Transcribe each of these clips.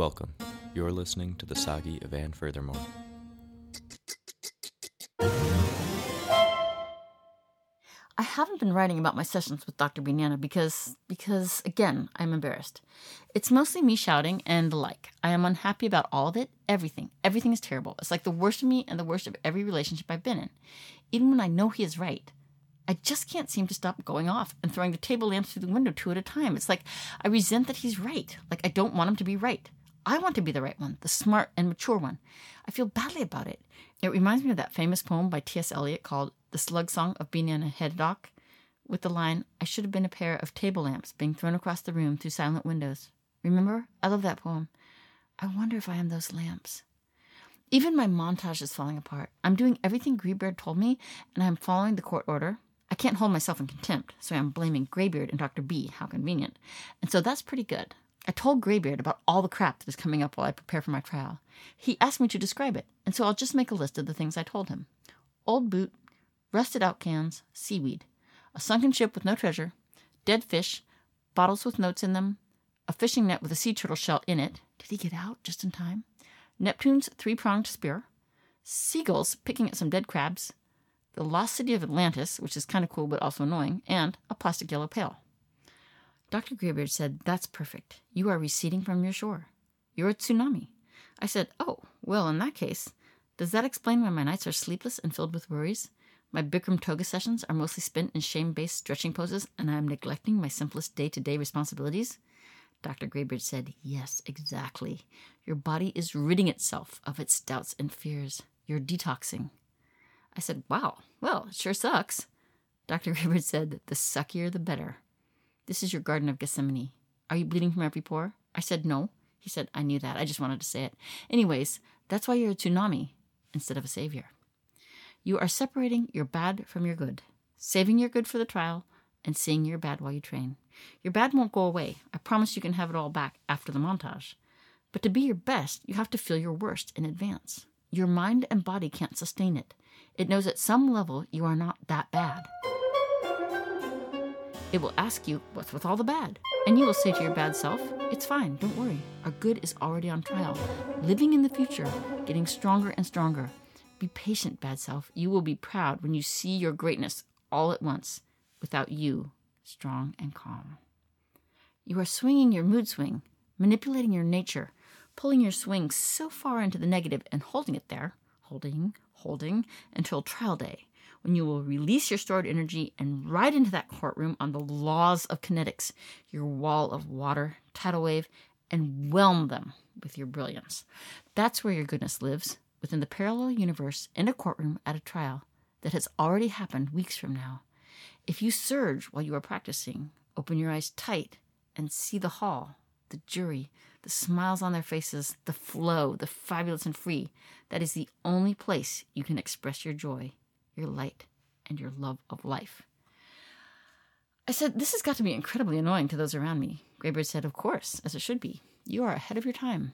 Welcome. You're listening to the Sagi of Anne Furthermore. I haven't been writing about my sessions with Dr. Banana because, because again, I'm embarrassed. It's mostly me shouting and the like. I am unhappy about all of it, everything. Everything is terrible. It's like the worst of me and the worst of every relationship I've been in. Even when I know he is right, I just can't seem to stop going off and throwing the table lamps through the window two at a time. It's like I resent that he's right. Like I don't want him to be right. I want to be the right one, the smart and mature one. I feel badly about it. It reminds me of that famous poem by T.S. Eliot called The Slug Song of Banana Haddock, with the line, I should have been a pair of table lamps being thrown across the room through silent windows. Remember? I love that poem. I wonder if I am those lamps. Even my montage is falling apart. I'm doing everything Greybeard told me, and I'm following the court order. I can't hold myself in contempt, so I'm blaming Greybeard and Dr. B. How convenient. And so that's pretty good. I told Greybeard about all the crap that is coming up while I prepare for my trial. He asked me to describe it, and so I'll just make a list of the things I told him old boot, rusted out cans, seaweed, a sunken ship with no treasure, dead fish, bottles with notes in them, a fishing net with a sea turtle shell in it. Did he get out just in time? Neptune's three pronged spear, seagulls picking at some dead crabs, the lost city of Atlantis, which is kind of cool but also annoying, and a plastic yellow pail. Dr. Greybeard said, That's perfect. You are receding from your shore. You're a tsunami. I said, Oh, well, in that case, does that explain why my nights are sleepless and filled with worries? My Bikram toga sessions are mostly spent in shame based stretching poses, and I am neglecting my simplest day to day responsibilities? Dr. Greybeard said, Yes, exactly. Your body is ridding itself of its doubts and fears. You're detoxing. I said, Wow, well, it sure sucks. Dr. Greybeard said, The suckier the better. This is your Garden of Gethsemane. Are you bleeding from every pore? I said, No. He said, I knew that. I just wanted to say it. Anyways, that's why you're a tsunami instead of a savior. You are separating your bad from your good, saving your good for the trial, and seeing your bad while you train. Your bad won't go away. I promise you can have it all back after the montage. But to be your best, you have to feel your worst in advance. Your mind and body can't sustain it. It knows at some level you are not that bad. It will ask you, What's with all the bad? And you will say to your bad self, It's fine, don't worry. Our good is already on trial. Living in the future, getting stronger and stronger. Be patient, bad self. You will be proud when you see your greatness all at once, without you, strong and calm. You are swinging your mood swing, manipulating your nature, pulling your swing so far into the negative and holding it there, holding, holding, until trial day, when you will release your stored energy and ride into that courtroom on the laws of kinetics, your wall of water, tidal wave, and whelm them with your brilliance. That's where your goodness lives within the parallel universe in a courtroom at a trial that has already happened weeks from now. If you surge while you are practicing, open your eyes tight and see the hall, the jury, the smiles on their faces, the flow, the fabulous and free. That is the only place you can express your joy, your light, and your love of life. I said, This has got to be incredibly annoying to those around me. Greybeard said, Of course, as it should be. You are ahead of your time.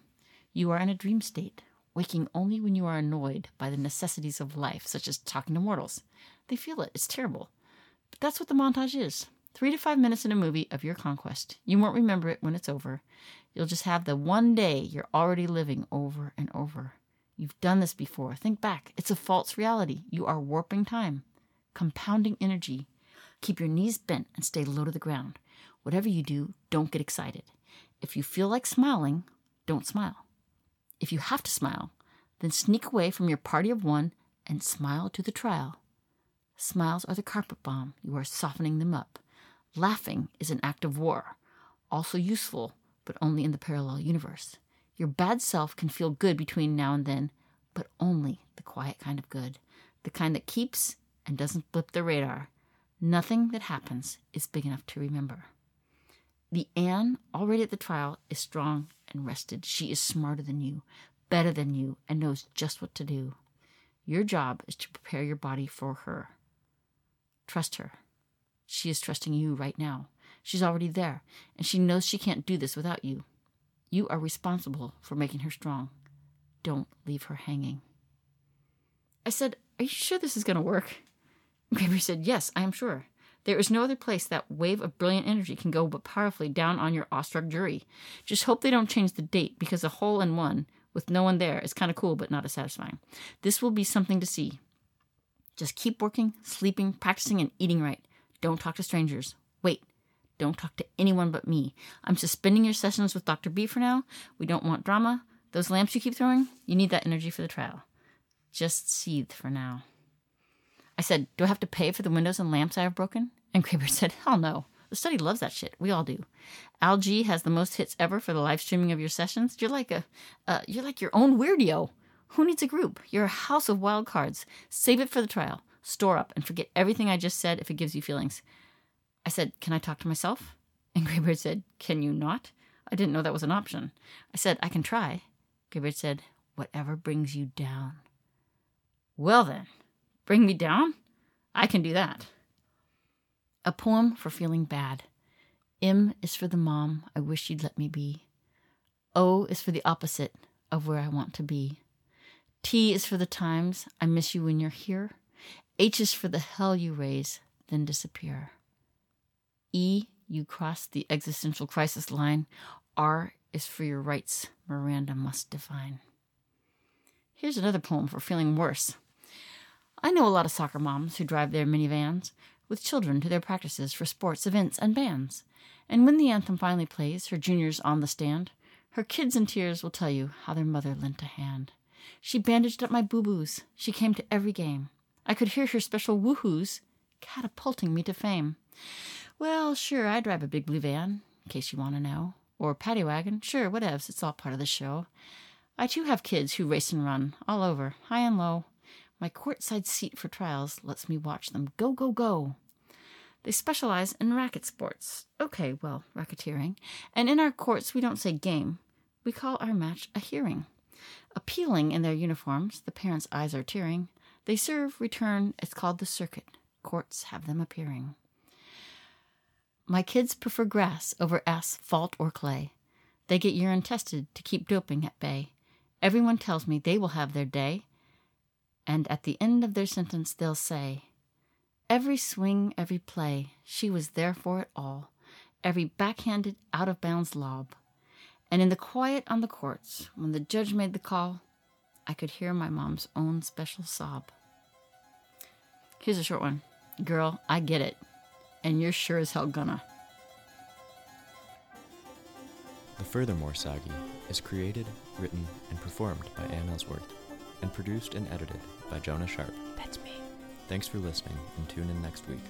You are in a dream state, waking only when you are annoyed by the necessities of life, such as talking to mortals. They feel it. It's terrible. But that's what the montage is. Three to five minutes in a movie of your conquest. You won't remember it when it's over. You'll just have the one day you're already living over and over. You've done this before. Think back. It's a false reality. You are warping time, compounding energy. Keep your knees bent and stay low to the ground. Whatever you do, don't get excited. If you feel like smiling, don't smile. If you have to smile, then sneak away from your party of one and smile to the trial. Smiles are the carpet bomb. You are softening them up. Laughing is an act of war, also useful, but only in the parallel universe. Your bad self can feel good between now and then, but only the quiet kind of good, the kind that keeps and doesn't blip the radar. Nothing that happens is big enough to remember. The Anne, already at the trial, is strong and rested. She is smarter than you, better than you, and knows just what to do. Your job is to prepare your body for her. Trust her. She is trusting you right now. She's already there, and she knows she can't do this without you. You are responsible for making her strong. Don't leave her hanging. I said, Are you sure this is going to work? Greybeard said, Yes, I am sure. There is no other place that wave of brilliant energy can go but powerfully down on your awestruck jury. Just hope they don't change the date because a hole in one with no one there is kind of cool but not as satisfying. This will be something to see. Just keep working, sleeping, practicing, and eating right. Don't talk to strangers. Wait, don't talk to anyone but me. I'm suspending your sessions with Dr. B for now. We don't want drama. Those lamps you keep throwing, you need that energy for the trial. Just seethe for now. I said, Do I have to pay for the windows and lamps I have broken? And Kraber said, Hell no. The study loves that shit. We all do. Al G has the most hits ever for the live streaming of your sessions. You're like a, uh, you're like your own weirdo. Who needs a group? You're a house of wild cards. Save it for the trial. Store up and forget everything I just said if it gives you feelings. I said, Can I talk to myself? And Greybeard said, Can you not? I didn't know that was an option. I said, I can try. Greybeard said, Whatever brings you down. Well then, bring me down? I can do that. A poem for feeling bad. M is for the mom I wish you'd let me be. O is for the opposite of where I want to be. T is for the times I miss you when you're here. H is for the hell you raise, then disappear. E, you cross the existential crisis line. R is for your rights Miranda must define. Here's another poem for feeling worse. I know a lot of soccer moms who drive their minivans with children to their practices for sports events and bands. And when the anthem finally plays, her juniors on the stand, her kids in tears will tell you how their mother lent a hand. She bandaged up my boo boos. She came to every game. I could hear her special woohoos catapulting me to fame. Well, sure, I drive a big blue van, in case you want to know. Or paddy wagon. Sure, whatevs. It's all part of the show. I too have kids who race and run all over, high and low. My courtside seat for trials lets me watch them go, go, go. They specialize in racket sports. Okay, well, racketeering. And in our courts, we don't say game. We call our match a hearing. Appealing in their uniforms, the parents' eyes are tearing. They serve, return, it's called the circuit. Courts have them appearing. My kids prefer grass over asphalt or clay. They get urine tested to keep doping at bay. Everyone tells me they will have their day, and at the end of their sentence they'll say, Every swing, every play, she was there for it all, every backhanded, out of bounds lob. And in the quiet on the courts, when the judge made the call, I could hear my mom's own special sob. Here's a short one Girl, I get it and you're sure as hell gonna. The Furthermore Sagi is created, written, and performed by Ann Ellsworth, and produced and edited by Jonah Sharp. That's me. Thanks for listening, and tune in next week.